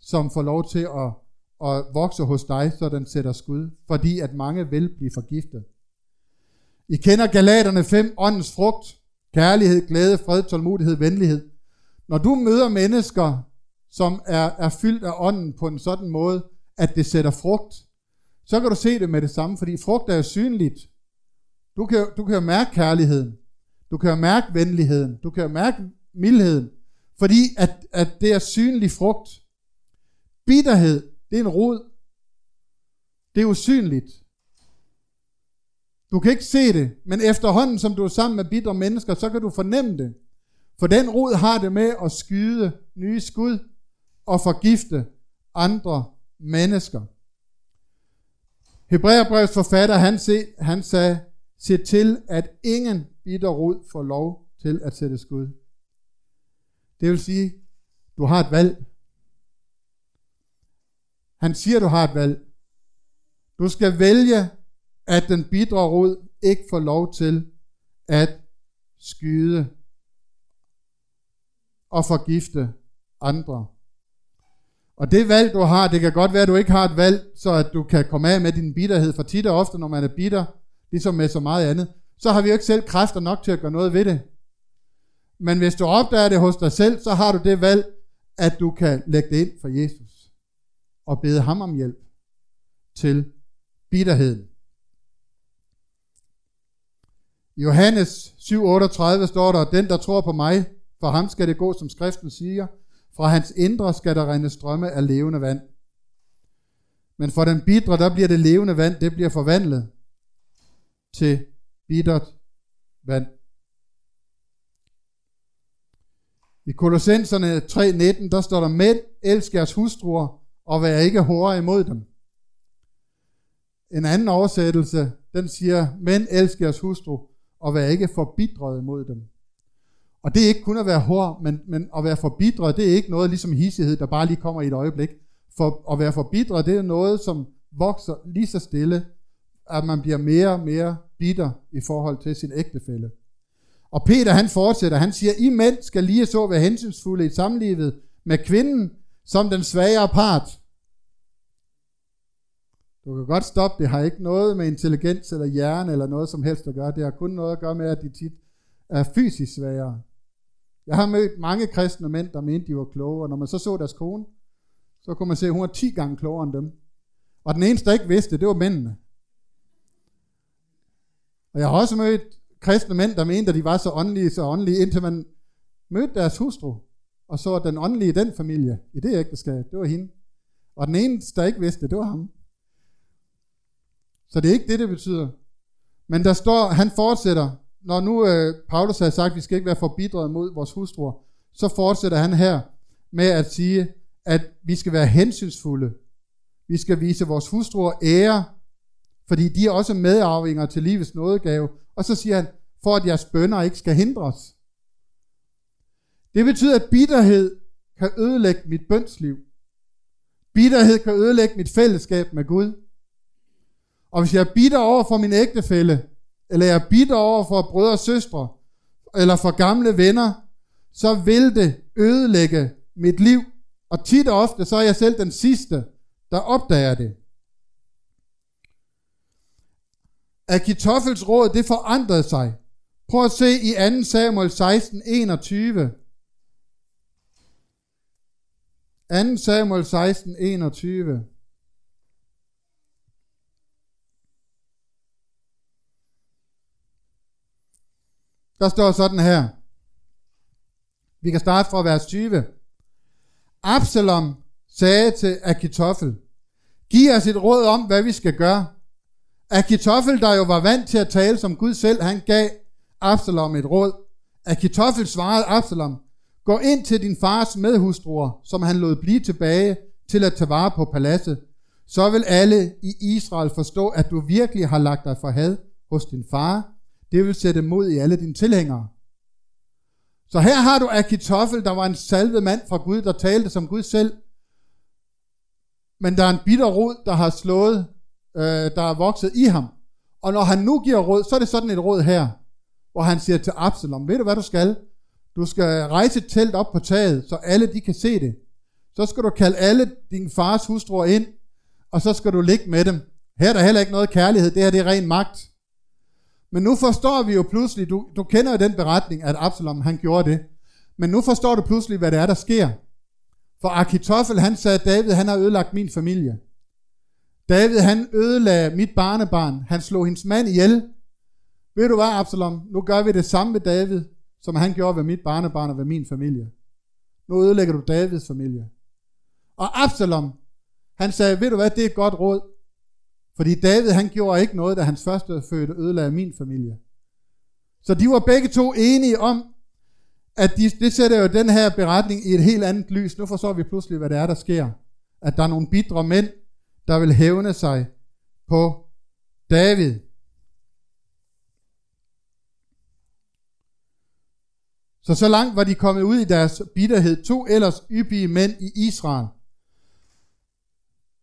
som får lov til at, at vokse hos dig, så den sætter skud, fordi at mange vil blive forgiftet. I kender Galaterne 5, åndens frugt, kærlighed, glæde, fred, tålmodighed, venlighed. Når du møder mennesker, som er, er fyldt af ånden på en sådan måde, at det sætter frugt, så kan du se det med det samme, fordi frugt er jo synligt. Du kan, du kan jo mærke kærligheden. Du kan jo mærke venligheden. Du kan jo mærke mildheden. Fordi at, at det er synlig frugt. Bitterhed, det er en rod. Det er usynligt. Du kan ikke se det, men efterhånden, som du er sammen med bitre mennesker, så kan du fornemme det. For den rod har det med at skyde nye skud og forgifte andre mennesker. Hebræerbrevets forfatter, han, se, han sagde, se til, at ingen bitter rod får lov til at sætte skud. Det vil sige, du har et valg. Han siger, du har et valg. Du skal vælge at den bitre rod ikke får lov til at skyde og forgifte andre. Og det valg, du har, det kan godt være, at du ikke har et valg, så at du kan komme af med din bitterhed. For tit og ofte, når man er bitter, ligesom med så meget andet, så har vi jo ikke selv kræfter nok til at gøre noget ved det. Men hvis du opdager det hos dig selv, så har du det valg, at du kan lægge det ind for Jesus. Og bede ham om hjælp til bitterheden. I Johannes 7:38 står der, den der tror på mig, for ham skal det gå, som skriften siger, fra hans indre skal der rende strømme af levende vand. Men for den bitre, der bliver det levende vand, det bliver forvandlet til bittert vand. I Kolossenserne 3.19, der står der, mænd, elsk jeres hustruer, og vær ikke hårde imod dem. En anden oversættelse, den siger, mænd, elsk jeres hustru, og vær ikke forbidret imod dem. Og det er ikke kun at være hård, men, men at være forbidret, det er ikke noget ligesom hissighed, der bare lige kommer i et øjeblik. For at være forbidret, det er noget, som vokser lige så stille, at man bliver mere og mere bitter i forhold til sin ægtefælle. Og Peter han fortsætter, han siger, I mænd skal lige så være hensynsfulde i samlivet med kvinden som den svagere part. Du kan godt stoppe, det har ikke noget med intelligens eller hjerne eller noget som helst at gøre. Det har kun noget at gøre med, at de tit er fysisk svagere. Jeg har mødt mange kristne mænd, der mente, de var kloge, og når man så så deres kone, så kunne man se, at hun var 10 gange klogere end dem. Og den eneste, der ikke vidste, det var mændene. Og jeg har også mødt kristne mænd, der mente, at de var så åndelige, så åndelige, indtil man mødte deres hustru, og så den åndelige i den familie, i det ægteskab, det var hende. Og den eneste, der ikke vidste, det var ham. Så det er ikke det, det betyder. Men der står, han fortsætter, når nu øh, Paulus har sagt, at vi skal ikke være forbidret mod vores hustruer, så fortsætter han her med at sige, at vi skal være hensynsfulde. Vi skal vise vores hustruer ære, fordi de er også medarvinger til livets nådegave. Og så siger han, for at jeres bønder ikke skal hindres. Det betyder, at bitterhed kan ødelægge mit bønsliv. Bitterhed kan ødelægge mit fællesskab med Gud. Og hvis jeg er bitter over for min ægtefælle, eller jeg er bitter over for brødre og søstre, eller for gamle venner, så vil det ødelægge mit liv. Og tit og ofte, så er jeg selv den sidste, der opdager det. Akitofels råd, det forandrede sig. Prøv at se i 2 Samuel 16, 21. 2 Samuel 16, 21. Der står sådan her. Vi kan starte fra vers 20. Absalom sagde til Akitofel, giv os et råd om, hvad vi skal gøre. Akitoffel, der jo var vant til at tale som Gud selv, han gav Absalom et råd. Akitoffel svarede Absalom, gå ind til din fars medhustruer, som han lod blive tilbage til at tage vare på paladset. Så vil alle i Israel forstå, at du virkelig har lagt dig for had hos din far. Det vil sætte mod i alle dine tilhængere. Så her har du Akitoffel, der var en salvet mand fra Gud, der talte som Gud selv. Men der er en bitter rod, der har slået, øh, der er vokset i ham. Og når han nu giver råd, så er det sådan et råd her, hvor han siger til Absalom, ved du hvad du skal? Du skal rejse et telt op på taget, så alle de kan se det. Så skal du kalde alle din fars hustruer ind, og så skal du ligge med dem. Her er der heller ikke noget kærlighed, det her det er ren magt. Men nu forstår vi jo pludselig, du, du kender jo den beretning, at Absalom han gjorde det. Men nu forstår du pludselig, hvad det er, der sker. For Akitoffel, han sagde, David, han har ødelagt min familie. David, han ødelagde mit barnebarn. Han slog hendes mand ihjel. Ved du hvad, Absalom? Nu gør vi det samme med David, som han gjorde ved mit barnebarn og ved min familie. Nu ødelægger du Davids familie. Og Absalom, han sagde, ved du hvad, det er et godt råd. Fordi David, han gjorde ikke noget, da hans første fødte ødelagde min familie. Så de var begge to enige om, at de, det sætter jo den her beretning i et helt andet lys. Nu forstår vi pludselig, hvad det er, der sker. At der er nogle bidre mænd, der vil hævne sig på David. Så så langt var de kommet ud i deres bitterhed, to ellers yppige mænd i Israel.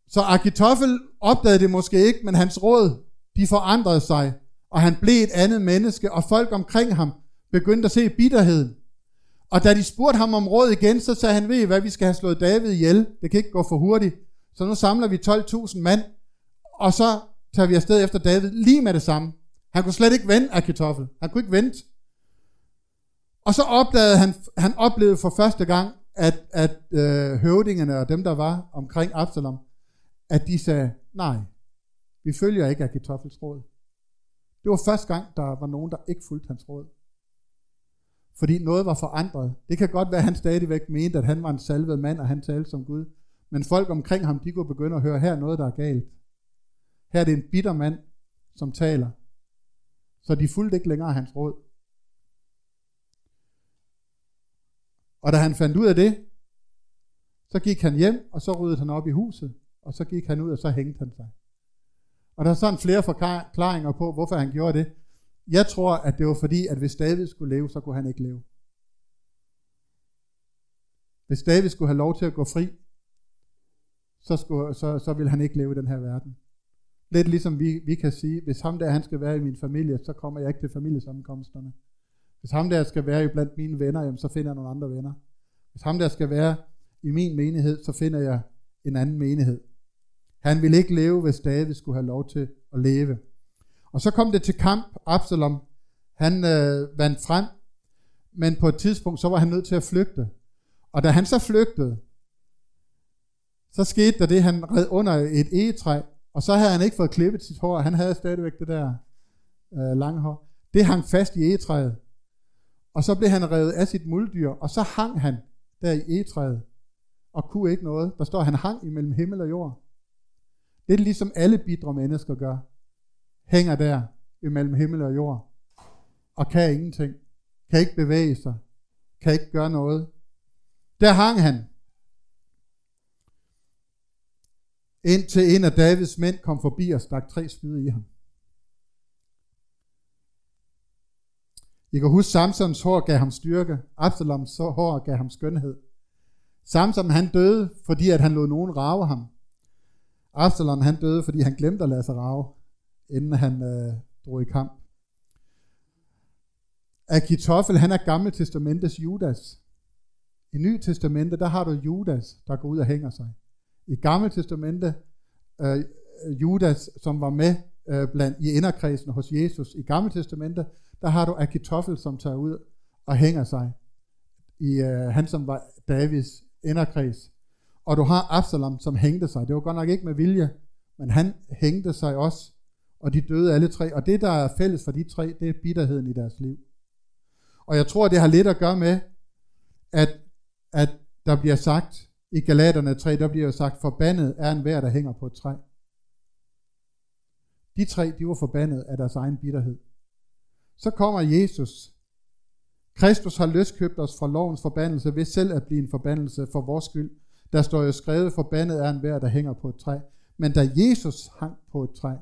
Så Akitoffel opdagede det måske ikke, men hans råd, de forandrede sig, og han blev et andet menneske, og folk omkring ham begyndte at se bitterheden. Og da de spurgte ham om råd igen, så sagde han, ved I hvad, vi skal have slået David ihjel. Det kan ikke gå for hurtigt. Så nu samler vi 12.000 mand, og så tager vi afsted efter David lige med det samme. Han kunne slet ikke vente kartoffel. Han kunne ikke vente. Og så opdagede han, han oplevede for første gang, at, at øh, høvdingerne og dem, der var omkring Absalom, at de sagde, nej, vi følger ikke Akitoffels råd. Det var første gang, der var nogen, der ikke fulgte hans råd. Fordi noget var forandret. Det kan godt være, at han stadigvæk mente, at han var en salvet mand, og han talte som Gud. Men folk omkring ham, de kunne begynde at høre, her er noget, der er galt. Her er det en bitter mand, som taler. Så de fulgte ikke længere hans råd. Og da han fandt ud af det, så gik han hjem, og så ryddede han op i huset, og så gik han ud, og så hængte han sig. Og der er sådan flere forklaringer på, hvorfor han gjorde det. Jeg tror, at det var fordi, at hvis David skulle leve, så kunne han ikke leve. Hvis David skulle have lov til at gå fri, så, skulle, så, så vil han ikke leve i den her verden. Lidt ligesom vi, vi kan sige, hvis ham der han skal være i min familie, så kommer jeg ikke til familiesammenkomsterne. Hvis ham der skal være i blandt mine venner, jamen, så finder jeg nogle andre venner. Hvis ham der skal være i min menighed, så finder jeg en anden menighed. Han ville ikke leve, hvis David skulle have lov til at leve. Og så kom det til kamp. Absalom, han øh, vandt frem, men på et tidspunkt, så var han nødt til at flygte. Og da han så flygtede, så skete der det, han red under et egetræ, og så havde han ikke fået klippet sit hår, han havde stadigvæk det der øh, lange hår. Det hang fast i egetræet. Og så blev han revet af sit muldyr, og så hang han der i egetræet, og kunne ikke noget. Der står, han hang imellem himmel og jord. Det er ligesom alle bidre mennesker gør. Hænger der imellem himmel og jord, og kan ingenting. Kan ikke bevæge sig. Kan ikke gøre noget. Der hang han. Indtil en af Davids mænd kom forbi og stak tre spyd i ham. I kan huske, Samsons hår gav ham styrke. Absaloms hår gav ham skønhed. Samson han døde, fordi at han lod nogen rave ham. Absalom han døde, fordi han glemte at lade sig rave, inden han øh, drog i kamp. Akitofel, han er Gamle Testamentets Judas. I Ny Testamente, der har du Judas, der går ud og hænger sig. I Gamle Testamente, øh, Judas, som var med øh, blandt i inderkredsen hos Jesus. I Gamle Testamente, der har du Akitoffel, som tager ud og hænger sig. I øh, han, som var Davids inderkreds. Og du har Absalom, som hængte sig. Det var godt nok ikke med vilje, men han hængte sig også. Og de døde alle tre. Og det, der er fælles for de tre, det er bitterheden i deres liv. Og jeg tror, det har lidt at gøre med, at, at der bliver sagt, i Galaterne 3, der bliver sagt, forbandet er en vær, der hænger på et træ. De tre, de var forbandet af deres egen bitterhed. Så kommer Jesus. Kristus har løskøbt os fra lovens forbandelse ved selv at blive en forbandelse for vores skyld. Der står jo skrevet, forbandet er en vær, der hænger på et træ. Men da Jesus hang på et træ,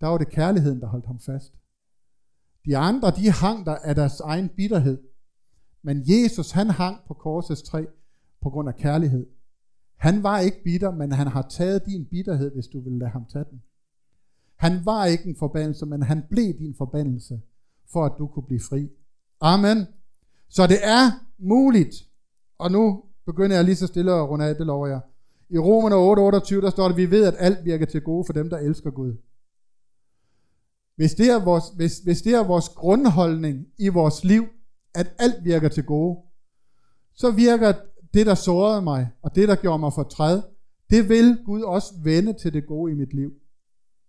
der var det kærligheden, der holdt ham fast. De andre, de hang der af deres egen bitterhed. Men Jesus, han hang på korsets træ på grund af kærlighed. Han var ikke bitter, men han har taget din bitterhed, hvis du vil lade ham tage den. Han var ikke en forbandelse, men han blev din forbandelse, for at du kunne blive fri. Amen. Så det er muligt, og nu begynder jeg lige så stille at runde af, det lover jeg. I Romerne 8:28, der står det, vi ved, at alt virker til gode for dem, der elsker Gud. Hvis det, er vores, hvis, hvis det er vores grundholdning i vores liv, at alt virker til gode, så virker det, der sårede mig, og det, der gjorde mig fortræd, det vil Gud også vende til det gode i mit liv.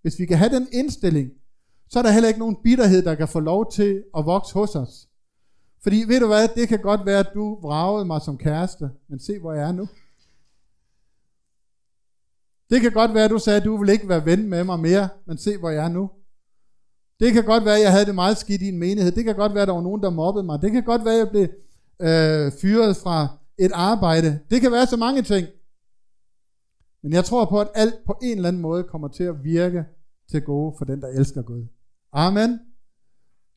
Hvis vi kan have den indstilling, så er der heller ikke nogen bitterhed, der kan få lov til at vokse hos os. Fordi ved du hvad, det kan godt være, at du vragede mig som kæreste, men se hvor jeg er nu. Det kan godt være, at du sagde, at du vil ikke være ven med mig mere, men se hvor jeg er nu. Det kan godt være, at jeg havde det meget skidt i en menighed. Det kan godt være, at der var nogen, der mobbede mig. Det kan godt være, at jeg blev øh, fyret fra et arbejde. Det kan være så mange ting. Men jeg tror på, at alt på en eller anden måde kommer til at virke til gode for den, der elsker Gud. Amen.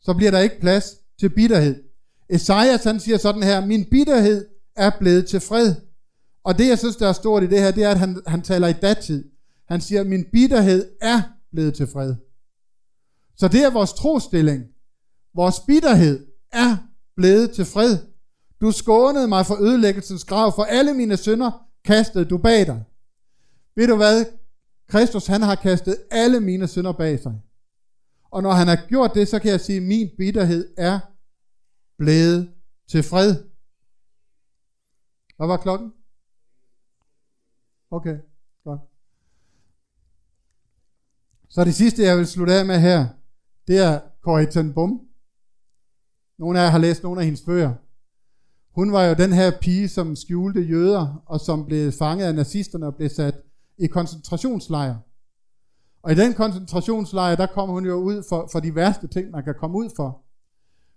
Så bliver der ikke plads til bitterhed. Esajas han siger sådan her, min bitterhed er blevet til fred. Og det jeg synes, der er stort i det her, det er, at han, han taler i datid. Han siger, min bitterhed er blevet til fred. Så det er vores trostilling. Vores bitterhed er blevet til fred. Du skånede mig for ødelæggelsens grav, for alle mine sønder kastede du bag dig. Ved du hvad? Kristus han har kastet alle mine sønder bag sig. Og når han har gjort det, så kan jeg sige, at min bitterhed er blevet til fred. Hvad var klokken? Okay, godt. Så det sidste, jeg vil slutte af med her, det er Corrie ten Bum. Nogle af jer har læst nogle af hendes bøger. Hun var jo den her pige, som skjulte jøder, og som blev fanget af nazisterne og blev sat i koncentrationslejr. Og i den koncentrationslejr, der kom hun jo ud for, for de værste ting, man kan komme ud for.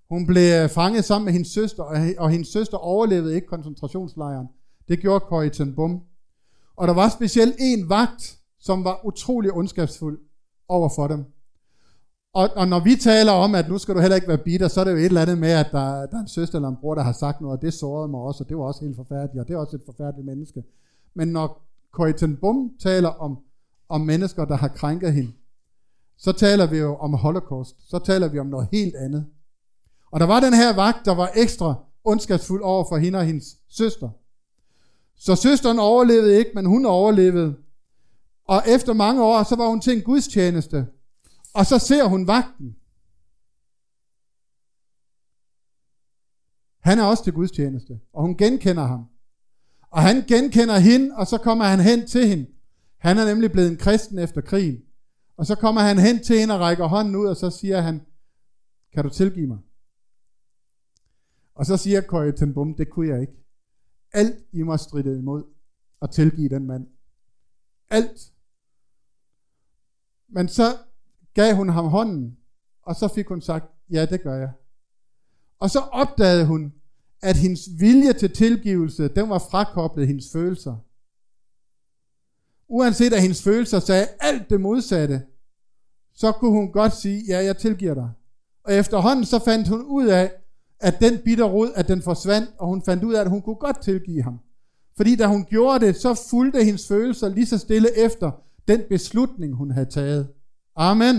Hun blev fanget sammen med hendes søster, og hendes søster overlevede ikke koncentrationslejren. Det gjorde Corrie ten Bum. Og der var specielt en vagt, som var utrolig ondskabsfuld over for dem. Og, og når vi taler om, at nu skal du heller ikke være bitter, så er det jo et eller andet med, at der, der er en søster eller en bror, der har sagt noget, og det sårede mig også, og det var også helt forfærdeligt, og det er også et forfærdeligt menneske. Men når Corrie ten Bum taler om, om mennesker, der har krænket hende, så taler vi jo om holocaust. Så taler vi om noget helt andet. Og der var den her vagt, der var ekstra ondskabsfuld over for hende og hendes søster. Så søsteren overlevede ikke, men hun overlevede. Og efter mange år, så var hun til en gudstjeneste. Og så ser hun vagten. Han er også til gudstjeneste, og hun genkender ham. Og han genkender hende, og så kommer han hen til hende. Han er nemlig blevet en kristen efter krigen. Og så kommer han hen til hende og rækker hånden ud, og så siger han, kan du tilgive mig? Og så siger Køje ten Bum, det kunne jeg ikke. Alt i mig stridede imod at tilgive den mand. Alt. Men så gav hun ham hånden, og så fik hun sagt, ja, det gør jeg. Og så opdagede hun, at hendes vilje til tilgivelse, den var frakoblet hendes følelser. Uanset at hendes følelser sagde alt det modsatte, så kunne hun godt sige, ja, jeg tilgiver dig. Og efterhånden så fandt hun ud af, at den bitterrod, at den forsvandt, og hun fandt ud af, at hun kunne godt tilgive ham. Fordi da hun gjorde det, så fulgte hendes følelser lige så stille efter den beslutning, hun havde taget. Amen.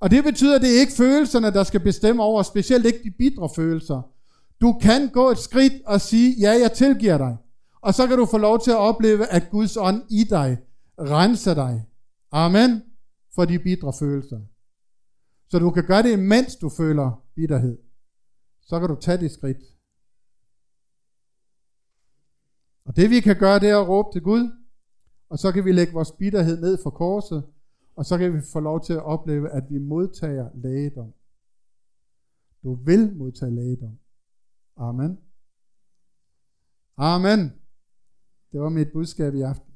Og det betyder, at det er ikke følelserne, der skal bestemme over, specielt ikke de bidre følelser. Du kan gå et skridt og sige, ja, jeg tilgiver dig. Og så kan du få lov til at opleve, at Guds ånd i dig renser dig. Amen. For de bidre følelser. Så du kan gøre det, mens du føler bitterhed så kan du tage det skridt. Og det vi kan gøre, det er at råbe til Gud, og så kan vi lægge vores bitterhed ned for korset, og så kan vi få lov til at opleve, at vi modtager lægedom. Du vil modtage lægedom. Amen. Amen. Det var mit budskab i aften.